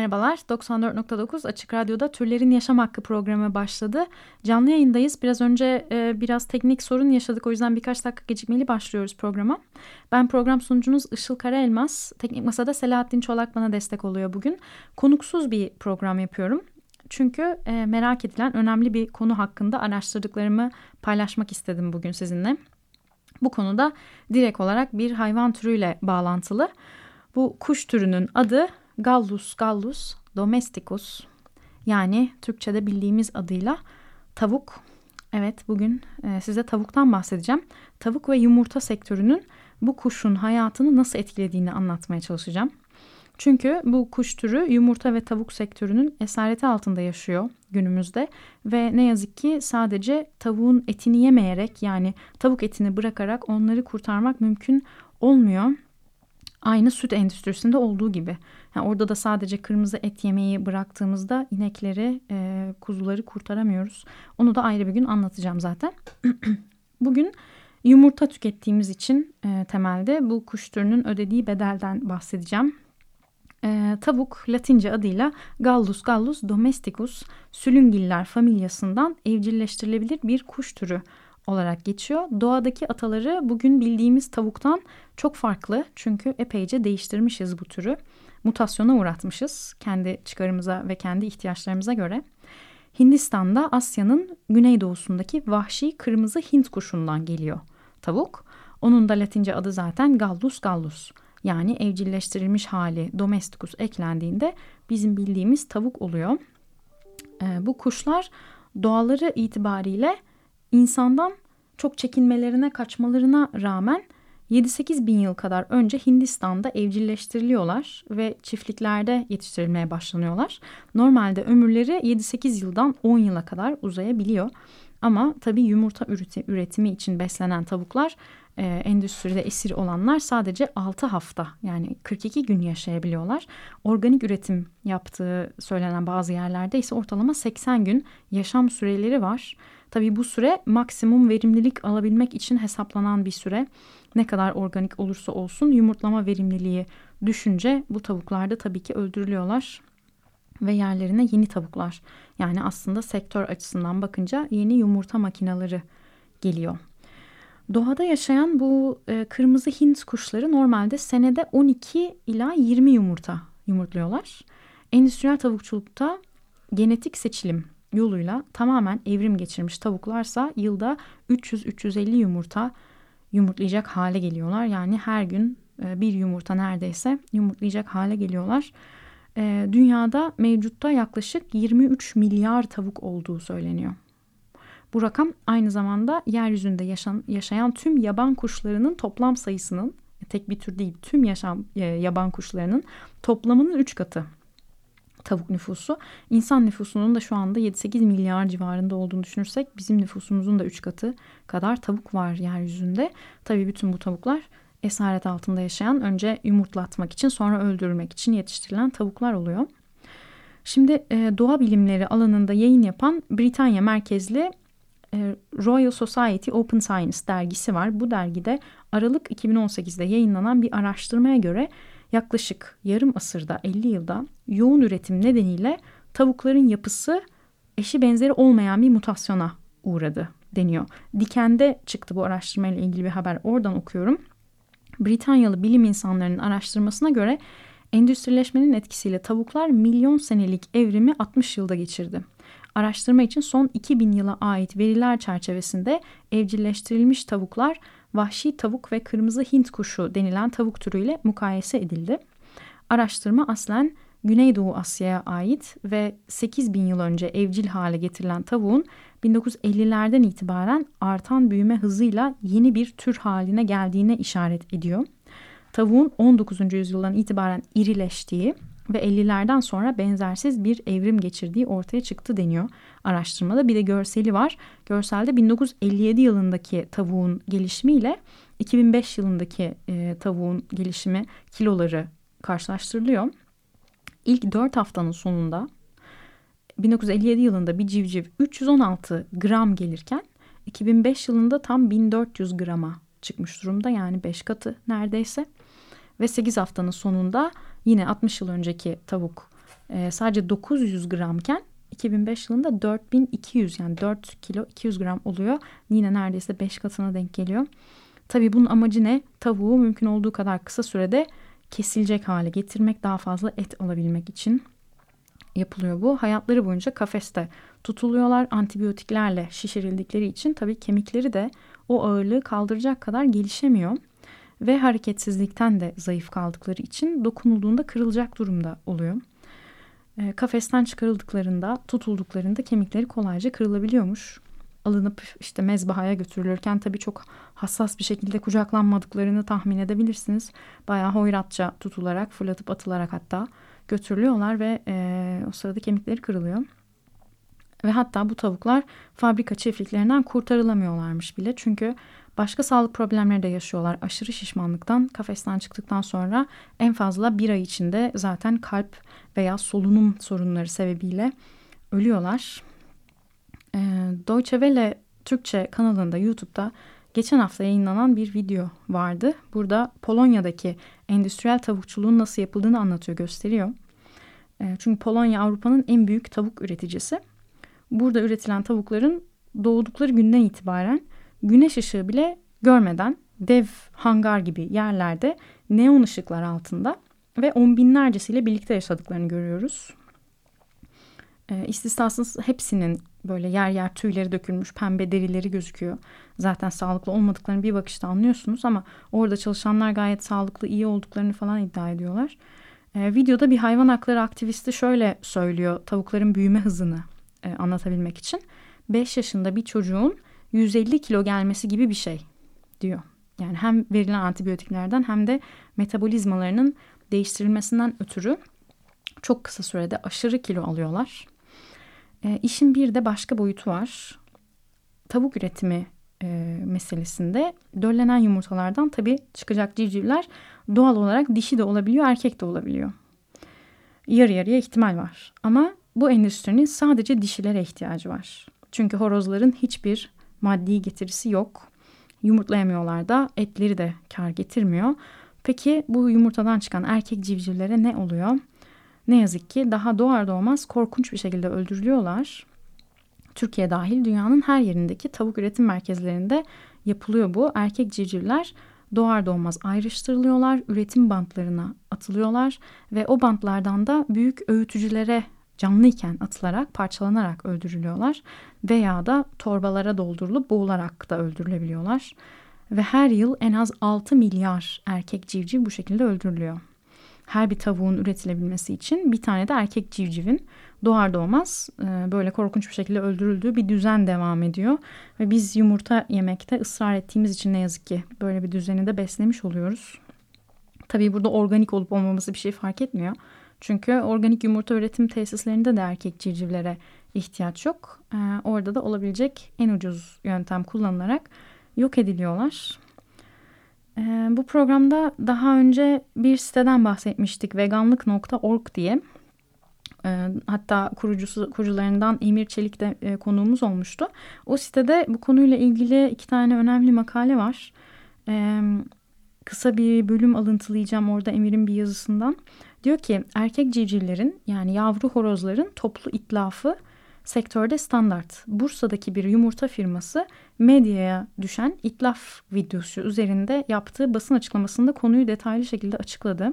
Merhabalar, 94.9 Açık Radyo'da Türlerin Yaşam Hakkı programı başladı. Canlı yayındayız. Biraz önce e, biraz teknik sorun yaşadık. O yüzden birkaç dakika gecikmeli başlıyoruz programa. Ben program sunucunuz Işıl Karaelmaz. Teknik Masa'da Selahattin Çolak bana destek oluyor bugün. Konuksuz bir program yapıyorum. Çünkü e, merak edilen önemli bir konu hakkında araştırdıklarımı paylaşmak istedim bugün sizinle. Bu konuda direkt olarak bir hayvan türüyle bağlantılı. Bu kuş türünün adı Gallus gallus domesticus yani Türkçe'de bildiğimiz adıyla tavuk. Evet bugün e, size tavuktan bahsedeceğim. Tavuk ve yumurta sektörünün bu kuşun hayatını nasıl etkilediğini anlatmaya çalışacağım. Çünkü bu kuş türü yumurta ve tavuk sektörünün esareti altında yaşıyor günümüzde ve ne yazık ki sadece tavuğun etini yemeyerek yani tavuk etini bırakarak onları kurtarmak mümkün olmuyor. Aynı süt endüstrisinde olduğu gibi. Yani orada da sadece kırmızı et yemeyi bıraktığımızda inekleri, e, kuzuları kurtaramıyoruz. Onu da ayrı bir gün anlatacağım zaten. Bugün yumurta tükettiğimiz için e, temelde bu kuş türünün ödediği bedelden bahsedeceğim. E, tavuk Latince adıyla Gallus gallus domesticus sülüngiller familyasından evcilleştirilebilir bir kuş türü olarak geçiyor. Doğadaki ataları bugün bildiğimiz tavuktan çok farklı çünkü epeyce değiştirmişiz bu türü. Mutasyona uğratmışız kendi çıkarımıza ve kendi ihtiyaçlarımıza göre. Hindistan'da Asya'nın güneydoğusundaki vahşi kırmızı Hint kuşundan geliyor tavuk. Onun da latince adı zaten Gallus gallus. Yani evcilleştirilmiş hali domesticus eklendiğinde bizim bildiğimiz tavuk oluyor. Ee, bu kuşlar doğaları itibariyle insandan çok çekinmelerine, kaçmalarına rağmen 7-8 bin yıl kadar önce Hindistan'da evcilleştiriliyorlar ve çiftliklerde yetiştirilmeye başlanıyorlar. Normalde ömürleri 7-8 yıldan 10 yıla kadar uzayabiliyor. Ama tabii yumurta üretimi için beslenen tavuklar e, endüstride esir olanlar sadece 6 hafta yani 42 gün yaşayabiliyorlar. Organik üretim yaptığı söylenen bazı yerlerde ise ortalama 80 gün yaşam süreleri var. Tabii bu süre maksimum verimlilik alabilmek için hesaplanan bir süre. Ne kadar organik olursa olsun yumurtlama verimliliği düşünce bu tavuklar da tabii ki öldürülüyorlar ve yerlerine yeni tavuklar yani aslında sektör açısından bakınca yeni yumurta makineleri geliyor. Doğada yaşayan bu e, kırmızı Hint kuşları normalde senede 12 ila 20 yumurta yumurtluyorlar. Endüstriyel tavukçulukta genetik seçilim yoluyla tamamen evrim geçirmiş tavuklarsa yılda 300-350 yumurta yumurtlayacak hale geliyorlar. Yani her gün e, bir yumurta neredeyse yumurtlayacak hale geliyorlar. E, dünyada mevcutta yaklaşık 23 milyar tavuk olduğu söyleniyor. Bu rakam aynı zamanda yeryüzünde yaşayan, yaşayan tüm yaban kuşlarının toplam sayısının tek bir tür değil tüm yaşam e, yaban kuşlarının toplamının 3 katı tavuk nüfusu. İnsan nüfusunun da şu anda 7-8 milyar civarında olduğunu düşünürsek bizim nüfusumuzun da 3 katı kadar tavuk var yeryüzünde. Tabii bütün bu tavuklar esaret altında yaşayan önce yumurtlatmak için sonra öldürülmek için yetiştirilen tavuklar oluyor. Şimdi e, doğa bilimleri alanında yayın yapan Britanya merkezli e, Royal Society Open Science dergisi var. Bu dergide Aralık 2018'de yayınlanan bir araştırmaya göre yaklaşık yarım asırda 50 yılda yoğun üretim nedeniyle tavukların yapısı eşi benzeri olmayan bir mutasyona uğradı deniyor. Diken'de çıktı bu araştırmayla ilgili bir haber oradan okuyorum. Britanyalı bilim insanlarının araştırmasına göre endüstrileşmenin etkisiyle tavuklar milyon senelik evrimi 60 yılda geçirdi. Araştırma için son 2000 yıla ait veriler çerçevesinde evcilleştirilmiş tavuklar vahşi tavuk ve kırmızı Hint kuşu denilen tavuk türüyle mukayese edildi. Araştırma aslen Güneydoğu Asya'ya ait ve 8 bin yıl önce evcil hale getirilen tavuğun 1950'lerden itibaren artan büyüme hızıyla yeni bir tür haline geldiğine işaret ediyor. Tavuğun 19. yüzyıldan itibaren irileştiği ve 50'lerden sonra benzersiz bir evrim geçirdiği ortaya çıktı deniyor araştırmada. Bir de görseli var. Görselde 1957 yılındaki tavuğun gelişimiyle 2005 yılındaki e, tavuğun gelişimi kiloları karşılaştırılıyor. İlk 4 haftanın sonunda 1957 yılında bir civciv 316 gram gelirken 2005 yılında tam 1400 grama çıkmış durumda. Yani 5 katı neredeyse. Ve 8 haftanın sonunda yine 60 yıl önceki tavuk e, sadece 900 gramken 2005 yılında 4200 yani 4 kilo 200 gram oluyor. Yine neredeyse 5 katına denk geliyor. Tabii bunun amacı ne? Tavuğu mümkün olduğu kadar kısa sürede kesilecek hale getirmek, daha fazla et alabilmek için yapılıyor bu. Hayatları boyunca kafeste tutuluyorlar. Antibiyotiklerle şişirildikleri için tabii kemikleri de o ağırlığı kaldıracak kadar gelişemiyor. Ve hareketsizlikten de zayıf kaldıkları için dokunulduğunda kırılacak durumda oluyor. E, kafesten çıkarıldıklarında, tutulduklarında kemikleri kolayca kırılabiliyormuş. Alınıp işte mezbahaya götürülürken tabii çok hassas bir şekilde kucaklanmadıklarını tahmin edebilirsiniz. Bayağı hoyratça tutularak, fırlatıp atılarak hatta götürülüyorlar ve e, o sırada kemikleri kırılıyor. Ve hatta bu tavuklar fabrika çiftliklerinden kurtarılamıyorlarmış bile. Çünkü başka sağlık problemleri de yaşıyorlar. Aşırı şişmanlıktan kafesten çıktıktan sonra en fazla bir ay içinde zaten kalp veya solunum sorunları sebebiyle ölüyorlar. E, Deutsche Welle Türkçe kanalında YouTube'da geçen hafta yayınlanan bir video vardı. Burada Polonya'daki endüstriyel tavukçuluğun nasıl yapıldığını anlatıyor, gösteriyor. E, çünkü Polonya Avrupa'nın en büyük tavuk üreticisi. Burada üretilen tavukların doğdukları günden itibaren güneş ışığı bile görmeden dev hangar gibi yerlerde neon ışıklar altında ve on binlercesiyle birlikte yaşadıklarını görüyoruz. E, istisnasız hepsinin böyle yer yer tüyleri dökülmüş pembe derileri gözüküyor. Zaten sağlıklı olmadıklarını bir bakışta anlıyorsunuz ama orada çalışanlar gayet sağlıklı iyi olduklarını falan iddia ediyorlar. E, videoda bir hayvan hakları aktivisti şöyle söylüyor tavukların büyüme hızını e, anlatabilmek için. 5 yaşında bir çocuğun 150 kilo gelmesi gibi bir şey diyor. Yani hem verilen antibiyotiklerden hem de metabolizmalarının değiştirilmesinden ötürü çok kısa sürede aşırı kilo alıyorlar. E, işin bir de başka boyutu var. Tavuk üretimi e, meselesinde döllenen yumurtalardan tabii çıkacak civcivler doğal olarak dişi de olabiliyor, erkek de olabiliyor. Yarı yarıya ihtimal var. Ama bu endüstrinin sadece dişilere ihtiyacı var. Çünkü horozların hiçbir maddi getirisi yok. Yumurtlayamıyorlar da etleri de kar getirmiyor. Peki bu yumurtadan çıkan erkek civcivlere ne oluyor? Ne yazık ki daha doğar doğmaz korkunç bir şekilde öldürülüyorlar. Türkiye dahil dünyanın her yerindeki tavuk üretim merkezlerinde yapılıyor bu. Erkek civcivler doğar doğmaz ayrıştırılıyorlar, üretim bantlarına atılıyorlar ve o bantlardan da büyük öğütücülere canlıyken atılarak, parçalanarak öldürülüyorlar veya da torbalara doldurulup boğularak da öldürülebiliyorlar. Ve her yıl en az 6 milyar erkek civciv bu şekilde öldürülüyor. Her bir tavuğun üretilebilmesi için bir tane de erkek civcivin doğar doğmaz e, böyle korkunç bir şekilde öldürüldüğü bir düzen devam ediyor. Ve biz yumurta yemekte ısrar ettiğimiz için ne yazık ki böyle bir düzeni de beslemiş oluyoruz. Tabii burada organik olup olmaması bir şey fark etmiyor. Çünkü organik yumurta üretim tesislerinde de erkek civcivlere ihtiyaç yok. Ee, orada da olabilecek en ucuz yöntem kullanılarak yok ediliyorlar. Ee, bu programda daha önce bir siteden bahsetmiştik veganlık.org diye. Ee, hatta kurucusu kurucularından Emir Çelik de e, konuğumuz olmuştu. O sitede bu konuyla ilgili iki tane önemli makale var. Ee, kısa bir bölüm alıntılayacağım orada Emir'in bir yazısından. Diyor ki erkek civcivlerin yani yavru horozların toplu itlafı sektörde standart. Bursa'daki bir yumurta firması medyaya düşen itlaf videosu üzerinde yaptığı basın açıklamasında konuyu detaylı şekilde açıkladı.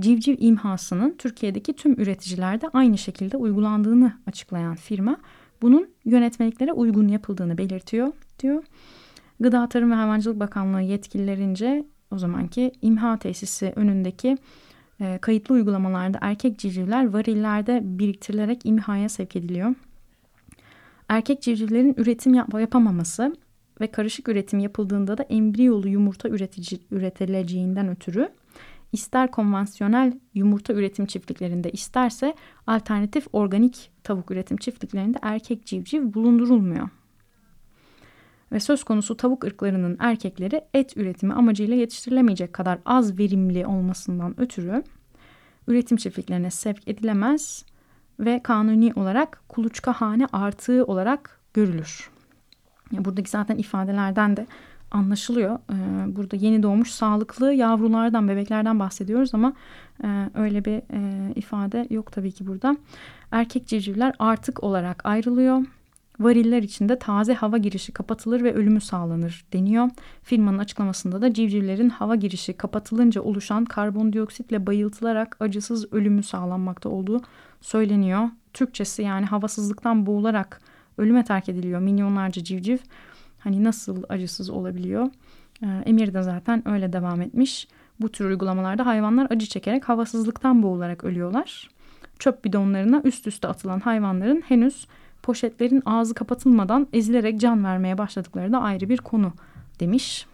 Civciv imhasının Türkiye'deki tüm üreticilerde aynı şekilde uygulandığını açıklayan firma bunun yönetmeliklere uygun yapıldığını belirtiyor diyor. Gıda Tarım ve Hayvancılık Bakanlığı yetkililerince o zamanki imha tesisi önündeki e, kayıtlı uygulamalarda erkek civcivler varillerde biriktirilerek imhaya sevk ediliyor. Erkek civcivlerin üretim yap yapamaması ve karışık üretim yapıldığında da embriyolu yumurta üretici üretileceğinden ötürü ister konvansiyonel yumurta üretim çiftliklerinde isterse alternatif organik tavuk üretim çiftliklerinde erkek civciv bulundurulmuyor. Ve söz konusu tavuk ırklarının erkekleri et üretimi amacıyla yetiştirilemeyecek kadar az verimli olmasından ötürü üretim çiftliklerine sevk edilemez ve kanuni olarak kuluçkahane artığı olarak görülür. Buradaki zaten ifadelerden de anlaşılıyor. Ee, burada yeni doğmuş sağlıklı yavrulardan, bebeklerden bahsediyoruz ama e, öyle bir e, ifade yok tabii ki burada. Erkek civcivler artık olarak ayrılıyor. Variller içinde taze hava girişi kapatılır ve ölümü sağlanır deniyor. Firmanın açıklamasında da civcivlerin hava girişi kapatılınca oluşan karbondioksitle bayıltılarak acısız ölümü sağlanmakta olduğu söyleniyor. Türkçesi yani havasızlıktan boğularak ölüme terk ediliyor milyonlarca civciv. Hani nasıl acısız olabiliyor? Ee, Emir de zaten öyle devam etmiş. Bu tür uygulamalarda hayvanlar acı çekerek havasızlıktan boğularak ölüyorlar. Çöp bidonlarına üst üste atılan hayvanların henüz poşetlerin ağzı kapatılmadan ezilerek can vermeye başladıkları da ayrı bir konu demiş.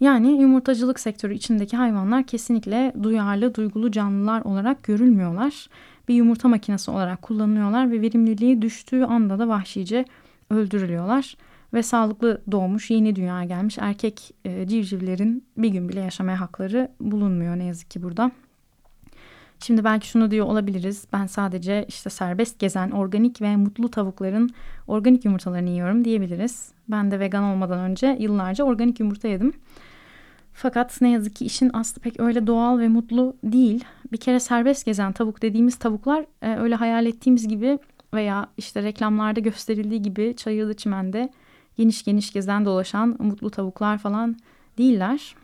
Yani yumurtacılık sektörü içindeki hayvanlar kesinlikle duyarlı, duygulu canlılar olarak görülmüyorlar. Bir yumurta makinesi olarak kullanılıyorlar ve verimliliği düştüğü anda da vahşice öldürülüyorlar. Ve sağlıklı doğmuş, yeni dünyaya gelmiş erkek e, civcivlerin bir gün bile yaşamaya hakları bulunmuyor ne yazık ki burada. Şimdi belki şunu diyor olabiliriz. Ben sadece işte serbest gezen organik ve mutlu tavukların organik yumurtalarını yiyorum diyebiliriz. Ben de vegan olmadan önce yıllarca organik yumurta yedim. Fakat ne yazık ki işin aslı pek öyle doğal ve mutlu değil. Bir kere serbest gezen tavuk dediğimiz tavuklar e, öyle hayal ettiğimiz gibi veya işte reklamlarda gösterildiği gibi çayırlı çimende geniş geniş gezen dolaşan mutlu tavuklar falan değiller.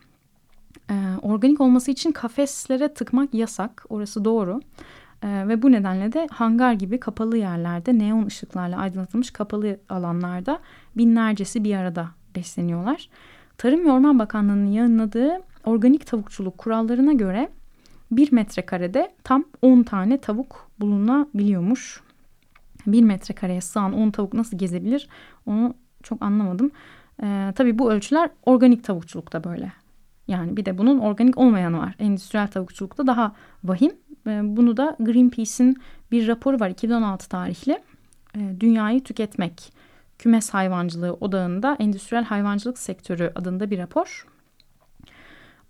Ee, organik olması için kafeslere tıkmak yasak. Orası doğru. Ee, ve bu nedenle de hangar gibi kapalı yerlerde neon ışıklarla aydınlatılmış kapalı alanlarda binlercesi bir arada besleniyorlar. Tarım ve Orman Bakanlığı'nın yayınladığı organik tavukçuluk kurallarına göre bir metrekarede tam 10 tane tavuk bulunabiliyormuş. Bir metrekareye sığan 10 tavuk nasıl gezebilir onu çok anlamadım. Ee, tabii bu ölçüler organik tavukçulukta böyle. Yani bir de bunun organik olmayanı var. Endüstriyel tavukçulukta daha vahim. Bunu da Greenpeace'in bir raporu var 2016 tarihli. Ee, Dünyayı Tüketmek Kümes Hayvancılığı Odağı'nda Endüstriyel Hayvancılık Sektörü adında bir rapor.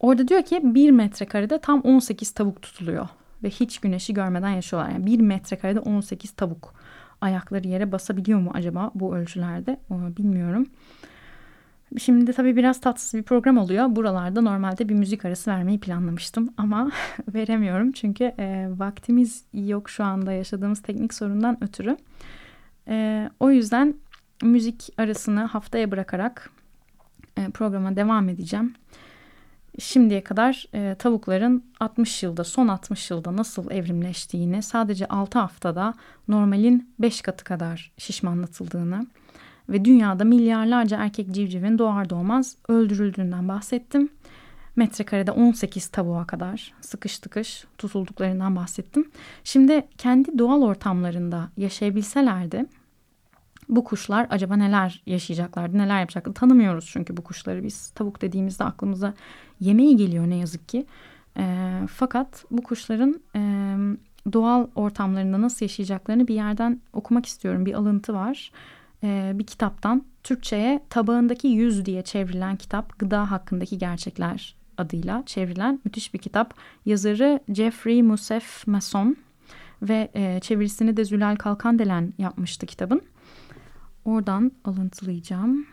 Orada diyor ki bir metrekarede tam 18 tavuk tutuluyor ve hiç güneşi görmeden yaşıyorlar. Yani bir metrekarede 18 tavuk ayakları yere basabiliyor mu acaba bu ölçülerde Onu bilmiyorum. Şimdi tabii biraz tatsız bir program oluyor. Buralarda normalde bir müzik arası vermeyi planlamıştım ama veremiyorum çünkü e, vaktimiz yok şu anda yaşadığımız teknik sorundan ötürü. E, o yüzden müzik arasını haftaya bırakarak e, programa devam edeceğim. Şimdiye kadar e, tavukların 60 yılda, son 60 yılda nasıl evrimleştiğini, sadece 6 haftada normalin 5 katı kadar şişmanlatıldığını ve dünyada milyarlarca erkek civcivin doğar doğmaz öldürüldüğünden bahsettim. Metrekarede 18 tavuğa kadar sıkış tıkış tutulduklarından bahsettim. Şimdi kendi doğal ortamlarında yaşayabilselerdi bu kuşlar acaba neler yaşayacaklardı, neler yapacaklardı tanımıyoruz çünkü bu kuşları biz tavuk dediğimizde aklımıza yemeği geliyor ne yazık ki. E, fakat bu kuşların e, doğal ortamlarında nasıl yaşayacaklarını bir yerden okumak istiyorum. Bir alıntı var e, bir kitaptan Türkçe'ye tabağındaki yüz diye çevrilen kitap gıda hakkındaki gerçekler adıyla çevrilen müthiş bir kitap. Yazarı Jeffrey Musef Mason ve e, çevirisini de Zülal Kalkandelen yapmıştı kitabın. Oradan alıntılayacağım.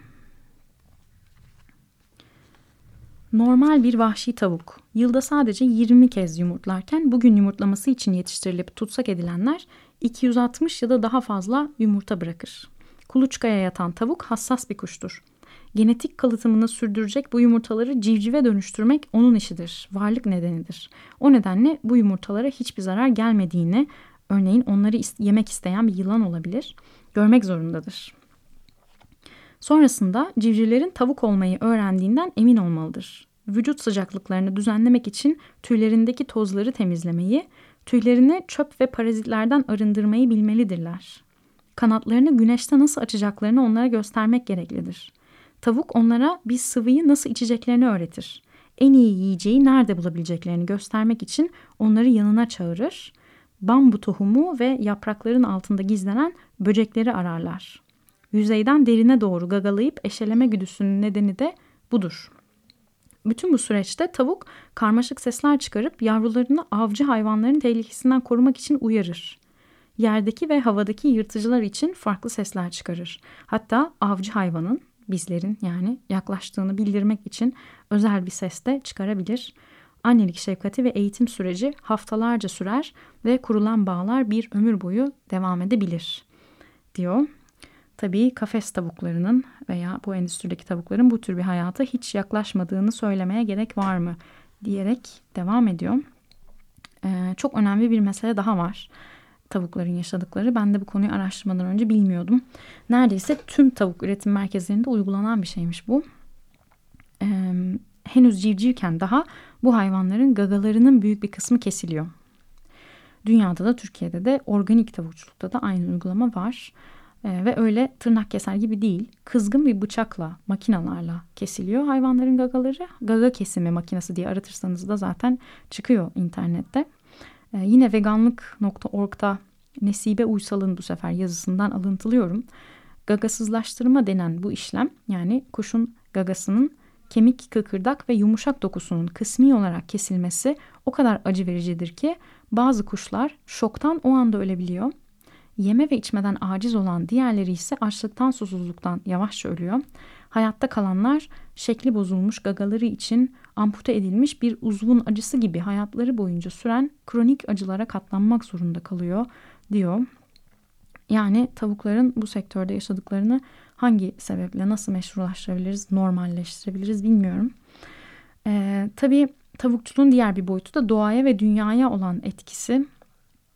Normal bir vahşi tavuk yılda sadece 20 kez yumurtlarken bugün yumurtlaması için yetiştirilip tutsak edilenler 260 ya da daha fazla yumurta bırakır. Kuluçkaya yatan tavuk hassas bir kuştur. Genetik kalıtımını sürdürecek bu yumurtaları civcive dönüştürmek onun işidir, varlık nedenidir. O nedenle bu yumurtalara hiçbir zarar gelmediğini, örneğin onları yemek isteyen bir yılan olabilir, görmek zorundadır. Sonrasında civcivlerin tavuk olmayı öğrendiğinden emin olmalıdır. Vücut sıcaklıklarını düzenlemek için tüylerindeki tozları temizlemeyi, tüylerini çöp ve parazitlerden arındırmayı bilmelidirler. Kanatlarını güneşte nasıl açacaklarını onlara göstermek gereklidir. Tavuk onlara bir sıvıyı nasıl içeceklerini öğretir. en iyi yiyeceği nerede bulabileceklerini göstermek için onları yanına çağırır. Bambu tohumu ve yaprakların altında gizlenen böcekleri ararlar. Yüzeyden derine doğru gagalayıp eşeleme güdüsünün nedeni de budur. Bütün bu süreçte tavuk karmaşık sesler çıkarıp yavrularını avcı hayvanların tehlikesinden korumak için uyarır. Yerdeki ve havadaki yırtıcılar için farklı sesler çıkarır. Hatta avcı hayvanın bizlerin yani yaklaştığını bildirmek için özel bir ses de çıkarabilir. Annelik şefkati ve eğitim süreci haftalarca sürer ve kurulan bağlar bir ömür boyu devam edebilir diyor. Tabii kafes tavuklarının veya bu endüstrideki tavukların bu tür bir hayata hiç yaklaşmadığını söylemeye gerek var mı diyerek devam ediyor. Ee, çok önemli bir mesele daha var tavukların yaşadıkları. Ben de bu konuyu araştırmadan önce bilmiyordum. Neredeyse tüm tavuk üretim merkezlerinde uygulanan bir şeymiş bu. Ee, henüz civcivken daha bu hayvanların gagalarının büyük bir kısmı kesiliyor. Dünyada da Türkiye'de de organik tavukçulukta da aynı uygulama var. Ee, ve öyle tırnak keser gibi değil. Kızgın bir bıçakla, makinalarla kesiliyor hayvanların gagaları. Gaga kesimi makinesi diye aratırsanız da zaten çıkıyor internette. Ee, yine veganlık.org'da Nesibe Uysal'ın bu sefer yazısından alıntılıyorum. Gagasızlaştırma denen bu işlem yani kuşun gagasının kemik, kıkırdak ve yumuşak dokusunun kısmi olarak kesilmesi o kadar acı vericidir ki bazı kuşlar şoktan o anda ölebiliyor. Yeme ve içmeden aciz olan diğerleri ise açlıktan susuzluktan yavaşça ölüyor. Hayatta kalanlar şekli bozulmuş gagaları için ampute edilmiş bir uzvun acısı gibi hayatları boyunca süren kronik acılara katlanmak zorunda kalıyor diyor. Yani tavukların bu sektörde yaşadıklarını hangi sebeple nasıl meşrulaştırabiliriz, normalleştirebiliriz bilmiyorum. Ee, tabii tavukçuluğun diğer bir boyutu da doğaya ve dünyaya olan etkisi.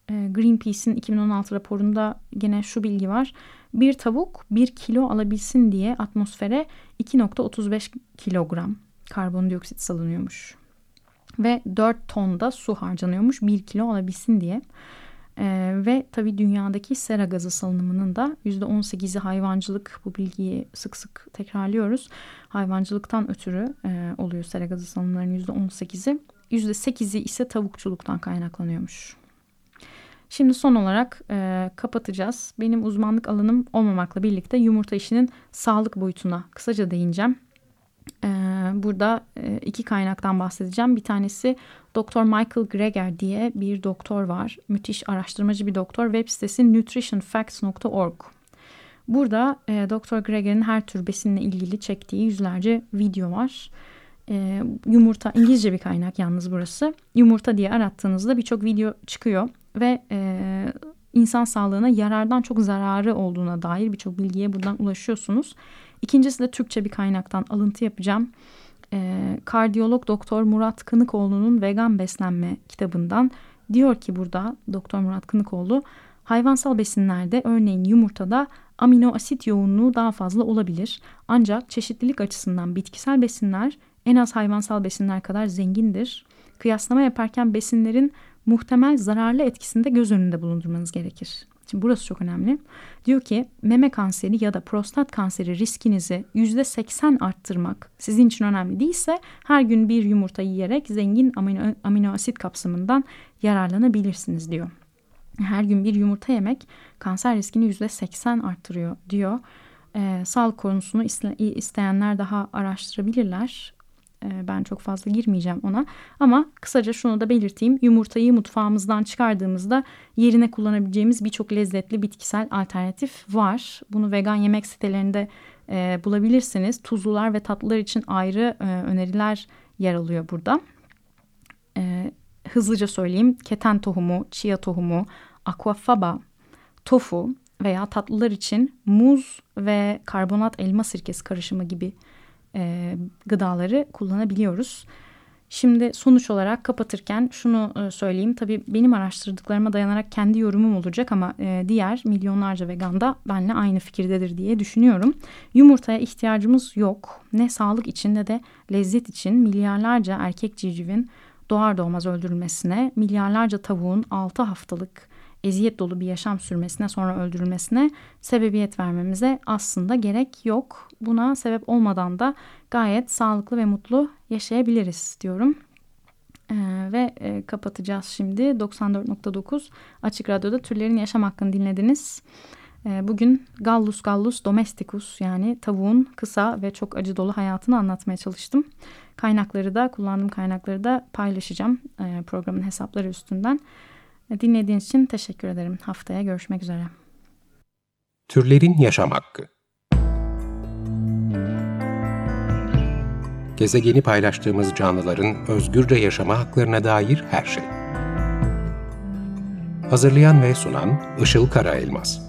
Ee, Greenpeace'in 2016 raporunda gene şu bilgi var. Bir tavuk bir kilo alabilsin diye atmosfere 2.35 kilogram karbondioksit salınıyormuş. Ve 4 ton da su harcanıyormuş bir kilo alabilsin diye. Ee, ve tabii dünyadaki sera gazı salınımının da %18'i hayvancılık bu bilgiyi sık sık tekrarlıyoruz. Hayvancılıktan ötürü e, oluyor sera gazı salınımlarının %18'i. %8'i ise tavukçuluktan kaynaklanıyormuş. Şimdi son olarak e, kapatacağız. Benim uzmanlık alanım olmamakla birlikte yumurta işinin sağlık boyutuna kısaca değineceğim. E, burada e, iki kaynaktan bahsedeceğim. Bir tanesi Dr. Michael Greger diye bir doktor var. Müthiş araştırmacı bir doktor. Web sitesi nutritionfacts.org. Burada e, Dr. Greger'in her tür besinle ilgili çektiği yüzlerce video var. E, yumurta İngilizce bir kaynak yalnız burası. Yumurta diye arattığınızda birçok video çıkıyor ve insan sağlığına yarardan çok zararı olduğuna dair birçok bilgiye buradan ulaşıyorsunuz. İkincisi de Türkçe bir kaynaktan alıntı yapacağım. E, kardiyolog Doktor Murat Kınıkoğlu'nun Vegan Beslenme kitabından diyor ki burada Doktor Murat Kınıkoğlu hayvansal besinlerde örneğin yumurtada amino asit yoğunluğu daha fazla olabilir. Ancak çeşitlilik açısından bitkisel besinler en az hayvansal besinler kadar zengindir. Kıyaslama yaparken besinlerin muhtemel zararlı etkisini de göz önünde bulundurmanız gerekir. Şimdi burası çok önemli. Diyor ki meme kanseri ya da prostat kanseri riskinizi yüzde seksen arttırmak sizin için önemli değilse her gün bir yumurta yiyerek zengin amino, amino asit kapsamından yararlanabilirsiniz diyor. Her gün bir yumurta yemek kanser riskini yüzde seksen arttırıyor diyor. Ee, sağlık konusunu iste, isteyenler daha araştırabilirler. Ee, ben çok fazla girmeyeceğim ona. Ama kısaca şunu da belirteyim. Yumurtayı mutfağımızdan çıkardığımızda yerine kullanabileceğimiz birçok lezzetli bitkisel alternatif var. Bunu vegan yemek sitelerinde e, bulabilirsiniz. Tuzlular ve tatlılar için ayrı e, öneriler yer alıyor burada. E, hızlıca söyleyeyim. Keten tohumu, chia tohumu, aquafaba, tofu veya tatlılar için muz ve karbonat elma sirkesi karışımı gibi e, gıdaları kullanabiliyoruz. Şimdi sonuç olarak kapatırken şunu e, söyleyeyim. Tabii benim araştırdıklarıma dayanarak kendi yorumum olacak ama e, diğer milyonlarca vegan da benimle aynı fikirdedir diye düşünüyorum. Yumurtaya ihtiyacımız yok. Ne sağlık için ne de lezzet için milyarlarca erkek civcivin doğar doğmaz öldürülmesine, milyarlarca tavuğun 6 haftalık eziyet dolu bir yaşam sürmesine sonra öldürülmesine sebebiyet vermemize aslında gerek yok. Buna sebep olmadan da gayet sağlıklı ve mutlu yaşayabiliriz diyorum. Ee, ve e, kapatacağız şimdi 94.9 Açık Radyo'da Türlerin Yaşam Hakkını dinlediniz. Ee, bugün Gallus Gallus Domesticus yani tavuğun kısa ve çok acı dolu hayatını anlatmaya çalıştım. Kaynakları da kullandığım kaynakları da paylaşacağım e, programın hesapları üstünden. Dinlediğiniz için teşekkür ederim. Haftaya görüşmek üzere. Türlerin Yaşam Hakkı Gezegeni paylaştığımız canlıların özgürce yaşama haklarına dair her şey. Hazırlayan ve sunan Işıl Karaelmaz